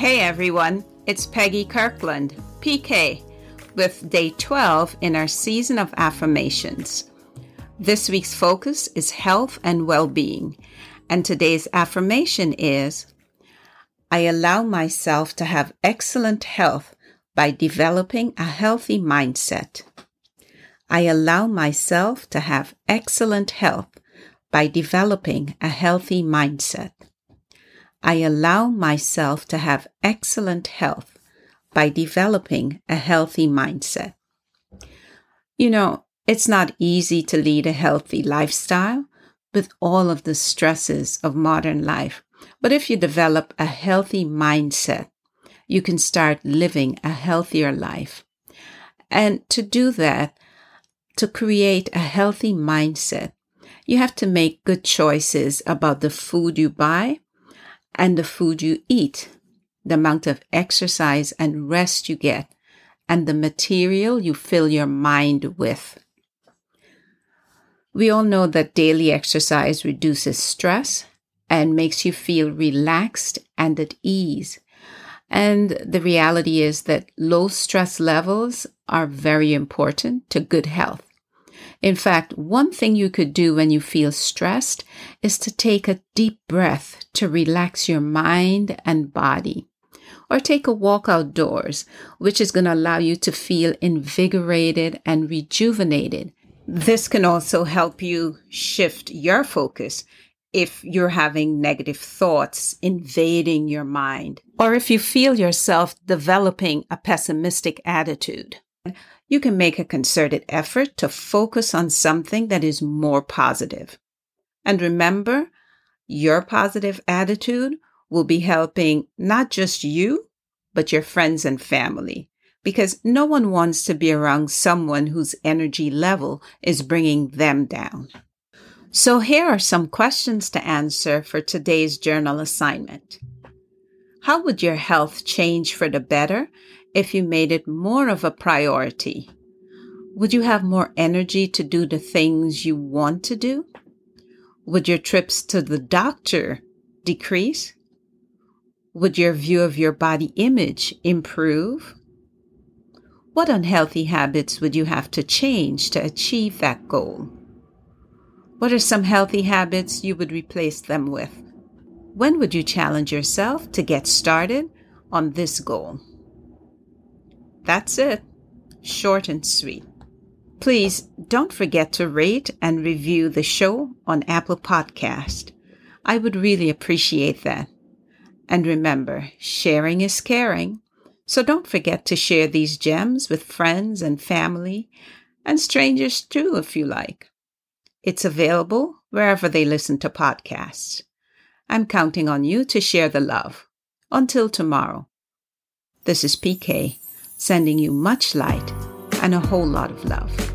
Hey everyone, it's Peggy Kirkland, PK, with day 12 in our season of affirmations. This week's focus is health and well being, and today's affirmation is I allow myself to have excellent health by developing a healthy mindset. I allow myself to have excellent health by developing a healthy mindset. I allow myself to have excellent health by developing a healthy mindset. You know, it's not easy to lead a healthy lifestyle with all of the stresses of modern life. But if you develop a healthy mindset, you can start living a healthier life. And to do that, to create a healthy mindset, you have to make good choices about the food you buy and the food you eat, the amount of exercise and rest you get, and the material you fill your mind with. We all know that daily exercise reduces stress and makes you feel relaxed and at ease. And the reality is that low stress levels are very important to good health. In fact, one thing you could do when you feel stressed is to take a deep breath to relax your mind and body. Or take a walk outdoors, which is going to allow you to feel invigorated and rejuvenated. This can also help you shift your focus if you're having negative thoughts invading your mind, or if you feel yourself developing a pessimistic attitude you can make a concerted effort to focus on something that is more positive. And remember, your positive attitude will be helping not just you, but your friends and family. Because no one wants to be around someone whose energy level is bringing them down. So here are some questions to answer for today's journal assignment. How would your health change for the better if you made it more of a priority? Would you have more energy to do the things you want to do? Would your trips to the doctor decrease? Would your view of your body image improve? What unhealthy habits would you have to change to achieve that goal? What are some healthy habits you would replace them with? When would you challenge yourself to get started on this goal? That's it. Short and sweet. Please don't forget to rate and review the show on Apple Podcast. I would really appreciate that. And remember, sharing is caring. So don't forget to share these gems with friends and family and strangers too, if you like. It's available wherever they listen to podcasts. I'm counting on you to share the love. Until tomorrow. This is PK, sending you much light and a whole lot of love.